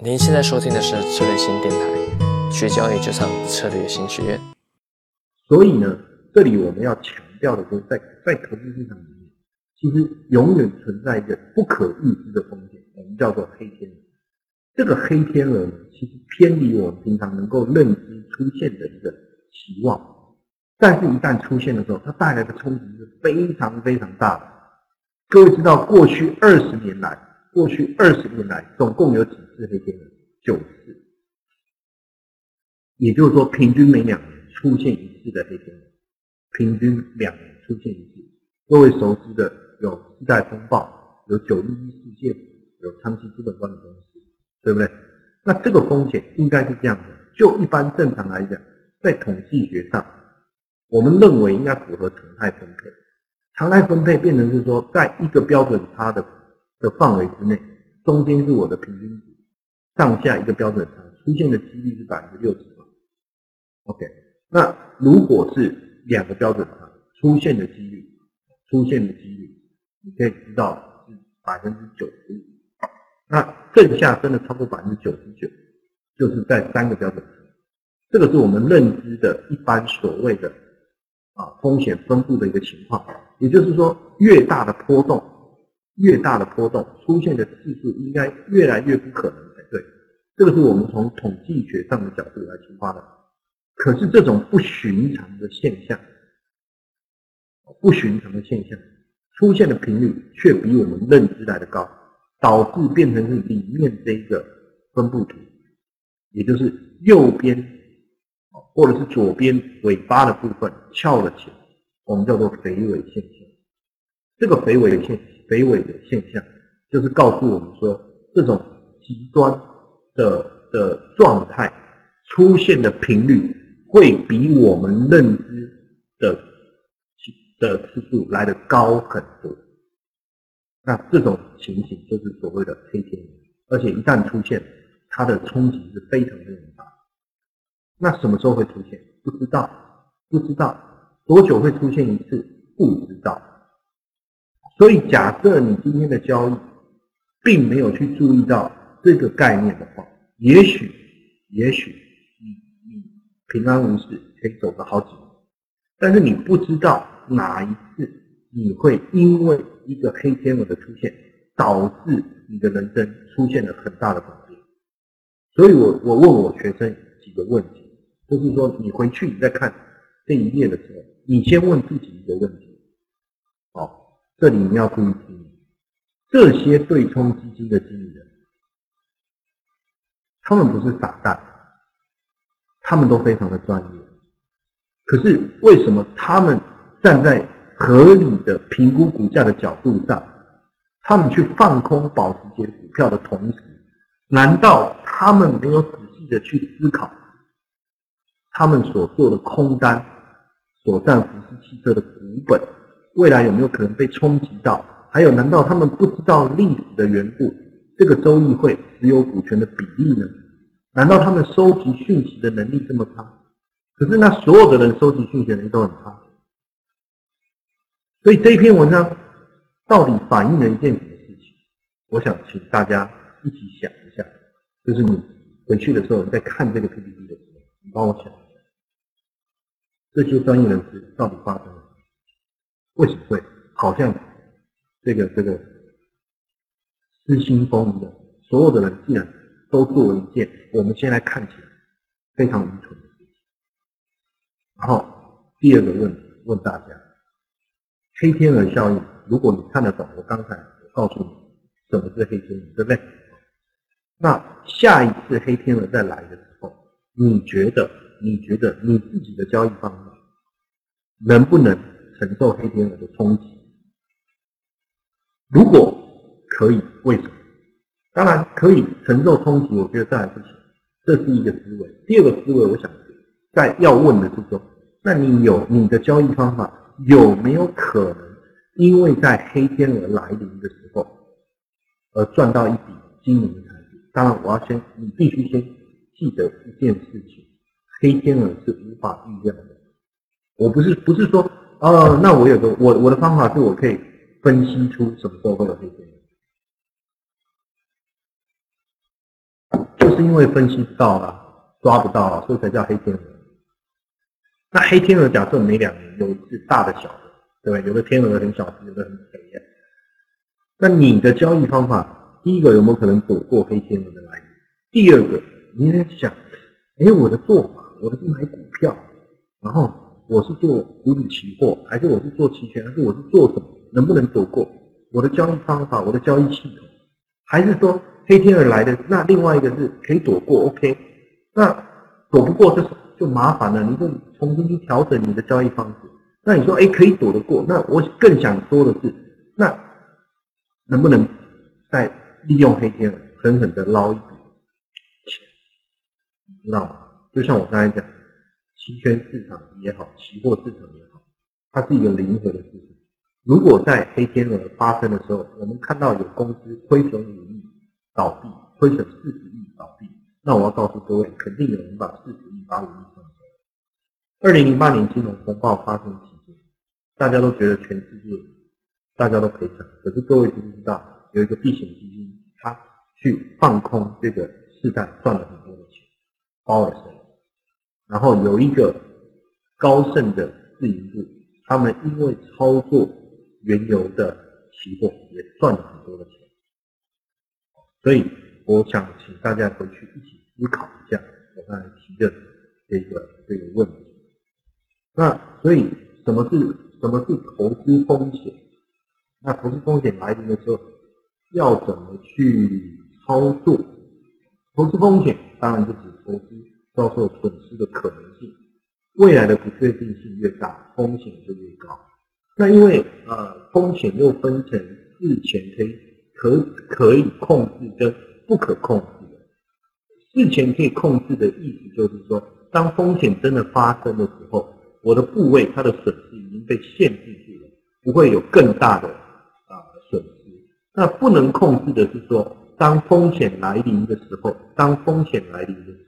您现在收听的是策略新电台，学交易就上策略新学院。所以呢，这里我们要强调的就是在在投资市场里面，其实永远存在一个不可预知的风险，我们叫做黑天鹅。这个黑天鹅呢，其实偏离我们平常能够认知出现的一个期望，但是一旦出现的时候，它带来的冲击是非常非常大的。各位知道，过去二十年来，过去二十年来，总共有几次黑天鹅？九次，也就是说，平均每两年出现一次的黑天鹅，平均两年出现一次。各位熟知的有次贷风暴，有九一一事件，有长期资本管理公司，对不对？那这个风险应该是这样的：就一般正常来讲，在统计学上，我们认为应该符合常态分配。常态分配变成是说，在一个标准差的的范围之内，中间是我的平均值，上下一个标准差出现的几率是百分之六十吧。OK，那如果是两个标准差出现的几率，出现的几率，你可以知道是百分之九十五。那正下真的超过百分之九十九，就是在三个标准差。这个是我们认知的一般所谓的啊风险分布的一个情况。也就是说，越大的波动，越大的波动出现的次数应该越来越不可能才对。这个是我们从统计学上的角度来出发的。可是这种不寻常的现象，不寻常的现象出现的频率却比我们认知来的高，导致变成是里面这一个分布图，也就是右边或者是左边尾巴的部分翘了起来。我们叫做肥尾现象，这个肥尾现象肥尾的现象，就是告诉我们说，这种极端的的状态出现的频率，会比我们认知的的次数来的高很多。那这种情形就是所谓的黑天鹅，而且一旦出现，它的冲击是非常非常大。那什么时候会出现？不知道，不知道。多久会出现一次？不知道。所以假设你今天的交易并没有去注意到这个概念的话，也许，也许你你平安无事可以走个好几年，但是你不知道哪一次你会因为一个黑天鹅的出现，导致你的人生出现了很大的改变。所以我我问我学生几个问题，就是说你回去你再看这一页的时候。你先问自己一个问题，好，这里你要注意听，这些对冲基金的经理人，他们不是傻蛋，他们都非常的专业，可是为什么他们站在合理的评估股价的角度上，他们去放空保时捷股票的同时，难道他们没有仔细的去思考，他们所做的空单？所占福斯汽车的股本，未来有没有可能被冲击到？还有，难道他们不知道历史的缘故？这个州议会持有股权的比例呢？难道他们收集讯息的能力这么差？可是，那所有的人收集讯息的能力都很差。所以这一篇文章到底反映了一件什么事情？我想请大家一起想一下，就是你回去的时候，你在看这个 PPT 的时候，你帮我想。这些专业人士到底发生了？为什么会好像这个这个失心疯一样？所有的人竟然都做了一件我们现在看起来非常愚蠢的事情。然后第二个问题问大家：黑天鹅效应，如果你看得懂，我刚才我告诉你什么是黑天鹅，对不对？那下一次黑天鹅再来的时候，你觉得你觉得你自己的交易方法？能不能承受黑天鹅的冲击？如果可以，为什么？当然可以承受冲击，我觉得这还不行。这是一个思维。第二个思维，我想在要问的是说，那你有你的交易方法有没有可能，因为在黑天鹅来临的时候而赚到一笔惊人的财富？当然，我要先，你必须先记得一件事情：黑天鹅是无法预料的。我不是不是说，哦，那我有个我我的方法是我可以分析出什么时候会有黑天鹅。就是因为分析不到了，抓不到，所以才叫黑天鹅。那黑天鹅假设每两年有一次大的、小的，对不对？有的天鹅很小，有的很肥。那你的交易方法，第一个有没有可能躲过黑天鹅的来临？第二个，你在想，哎，我的做法，我的是买股票，然后我是做股指期货，还是我是做期权，还是我是做什么？能不能躲过？我的交易方法，我的交易系统，还是说黑天鹅来的？那另外一个是可以躲过，OK？那躲不过，就就麻烦了，你就重新去调整你的交易方式。那你说，哎，可以躲得过？那我更想说的是，那能不能再利用黑天鹅狠狠的捞一笔钱？知道吗？就像我刚才讲，期权市场也好，期货市场也好，它是一个灵活的市场。如果在黑天鹅发生的时候，我们看到有公司亏损五亿倒闭，亏损四十亿倒闭，那我要告诉各位，肯定有人把四十亿、把五亿赚走。二零零八年金融风暴发生期间，大家都觉得全世界大家都赔惨，可是各位知不知道，有一个避险基金，他去放空这个市场，赚了很多的钱，包尔森，然后有一个高盛的自营部，他们因为操作。原油的期货也赚了很多的钱，所以我想请大家回去一起思考一下我刚才提的这个这个问题。那所以什么是什么是投资风险？那投资风险来临的时候要怎么去操作？投资风险当然就指投资遭受损失的可能性，未来的不确定性越大，风险就越高。那因为呃风险又分成事前可以可可以控制跟不可控制的。事前可以控制的意思就是说，当风险真的发生的时候，我的部位它的损失已经被限制住了，不会有更大的啊损失。那不能控制的是说，当风险来临的时候，当风险来临的时候，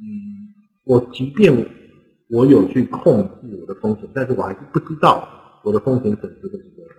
嗯，我即便。我有去控制我的风险，但是我还是不知道我的风险损失会是多少。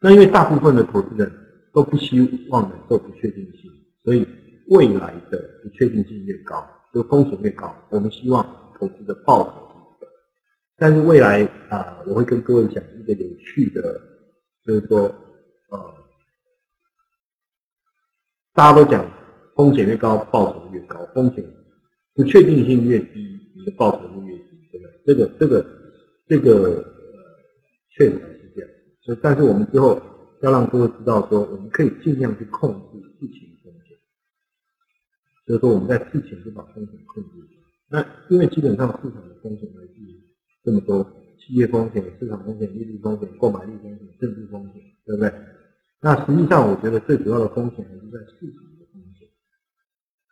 那因为大部分的投资人都不希望能受不确定性，所以未来的不确定性越高，就风险越高。我们希望投资的报酬。但是未来啊，我会跟各位讲一个有趣的，就是说，呃，大家都讲风险越高，报酬越高，风险。不确定性越低，你的报酬就越低，对不对？这个、这个、这个，呃，确实是这样。所以，但是我们之后要让各位知道，说我们可以尽量去控制事情的风险。所以说，我们在事前就把风险控制住。那因为基本上市场的风险来自于这么多：企业风险、市场风险、利率风险、购买力风险、政治风险，对不对？那实际上，我觉得最主要的风险还是在市场。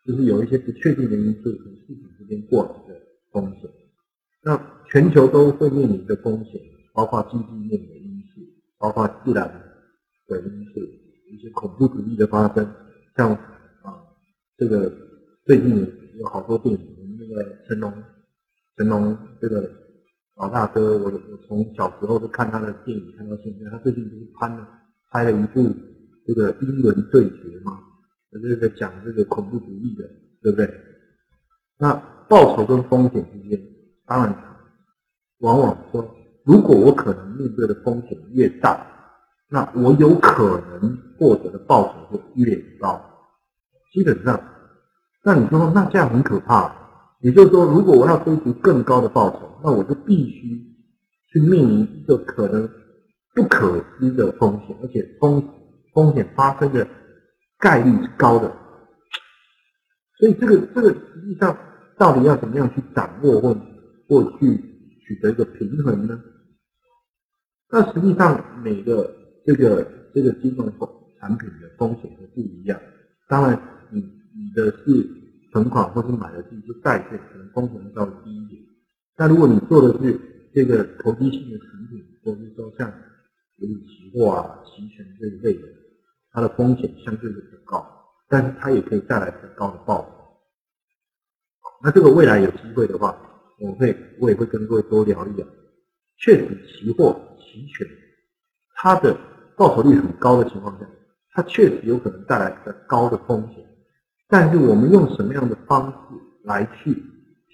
就是有一些不确定的因素从市场这边过来的风险，那全球都会面临的风险，包括经济面的因素，包括自然的因素，一些恐怖主义的发生，像啊这个最近有好多电影，我们那个成龙，成龙这个老大哥，我我从小时候就看他的电影看到现在，他最近不是拍了拍了一部这个英伦对决吗？这个讲这个恐怖主义的，对不对？那报酬跟风险之间，当然，往往说，如果我可能面对的风险越大，那我有可能获得的报酬就越高。基本上，那你说，那这样很可怕。也就是说，如果我要追求更高的报酬，那我就必须去面临一个可能不可知的风险，而且风风险发生的。概率是高的，所以这个这个实际上到底要怎么样去掌握或或去取得一个平衡呢？那实际上每个这个这个金融产品的风险都不一样。当然，你你的是存款或是买的是一些债券，可能风险稍微低一点。那如果你做的是这个投机性的产品，或是说像有期货啊、期权这一类的。它的风险相对的，但是它也可以带来很高的报酬。那这个未来有机会的话，我会我也会跟各位多聊一聊。确实，期货、期权，它的报酬率很高的情况下，它确实有可能带来比较高的风险。但是我们用什么样的方式来去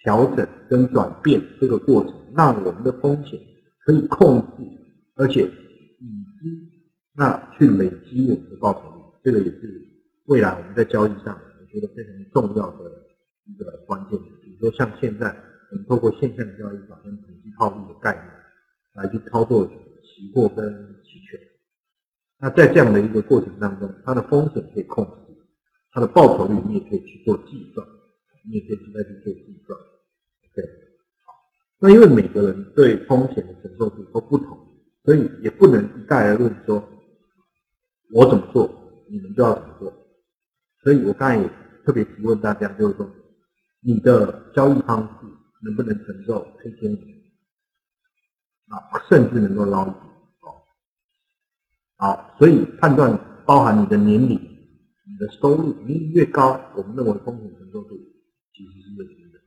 调整跟转变这个过程，让我们的风险可以控制，而且以之那去累积我们的报酬率，这个也是未来我们在交易上我觉得非常重要的一个关键。比如说像现在我们透过现象交易法跟统计套利的概念来去操作期货跟期权，那在这样的一个过程当中，它的风险可以控制。它的报酬率你也可以去做计算，你也可以去再去做计算，OK，好，那因为每个人对风险的承受度都不同，所以也不能一概而论说，我怎么做，你们就要怎么做。所以我刚才也特别提问大家，就是说，你的交易方式能不能承受黑天鹅啊，甚至能够捞一笔哦。好，所以判断包含你的年龄。你的收入你越高，我们认为风险承受度其实是越低的。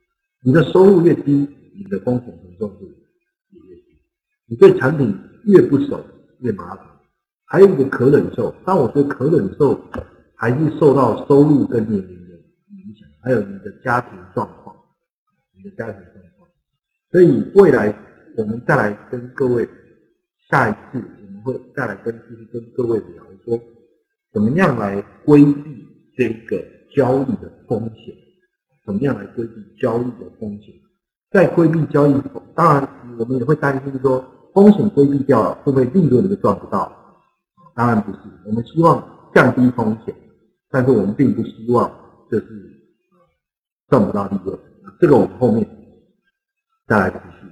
你的收入越低，你的风险承受度也越低。你对产品越不熟，越麻烦。还有一个可忍受，但我觉得可忍受还是受到收入跟年龄的影响，还有你的家庭状况，你的家庭状况。所以未来我们再来跟各位下一次，我们会再来跟继续跟各位聊说。怎么样来规避这个交易的风险？怎么样来规避交易的风险？在规避交易，当然我们也会担心说，风险规避掉了，会不会利润就赚不到？当然不是，我们希望降低风险，但是我们并不希望就是赚不到利润。这个我们后面再来继续。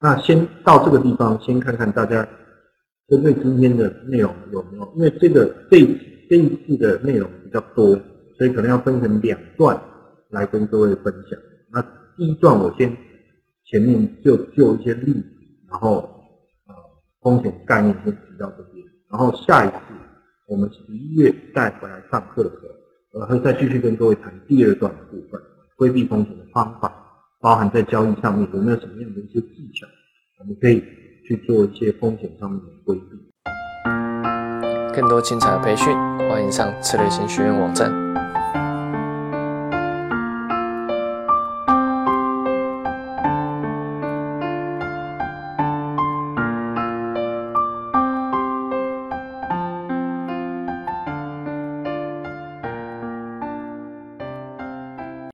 那先到这个地方，先看看大家。针对今天的内容有没有？因为这个这这一次的内容比较多，所以可能要分成两段来跟各位分享。那第一段我先前面就就一些例子，然后呃风险概念先提到这边，然后下一次我们十一月再回来上课的时候，我会再继续跟各位谈第二段的部分，规避风险的方法，包含在交易上面有没有什么样的一些技巧，我们可以。去做一些风险上面的规避。更多精彩的培训，欢迎上策略型学院网站。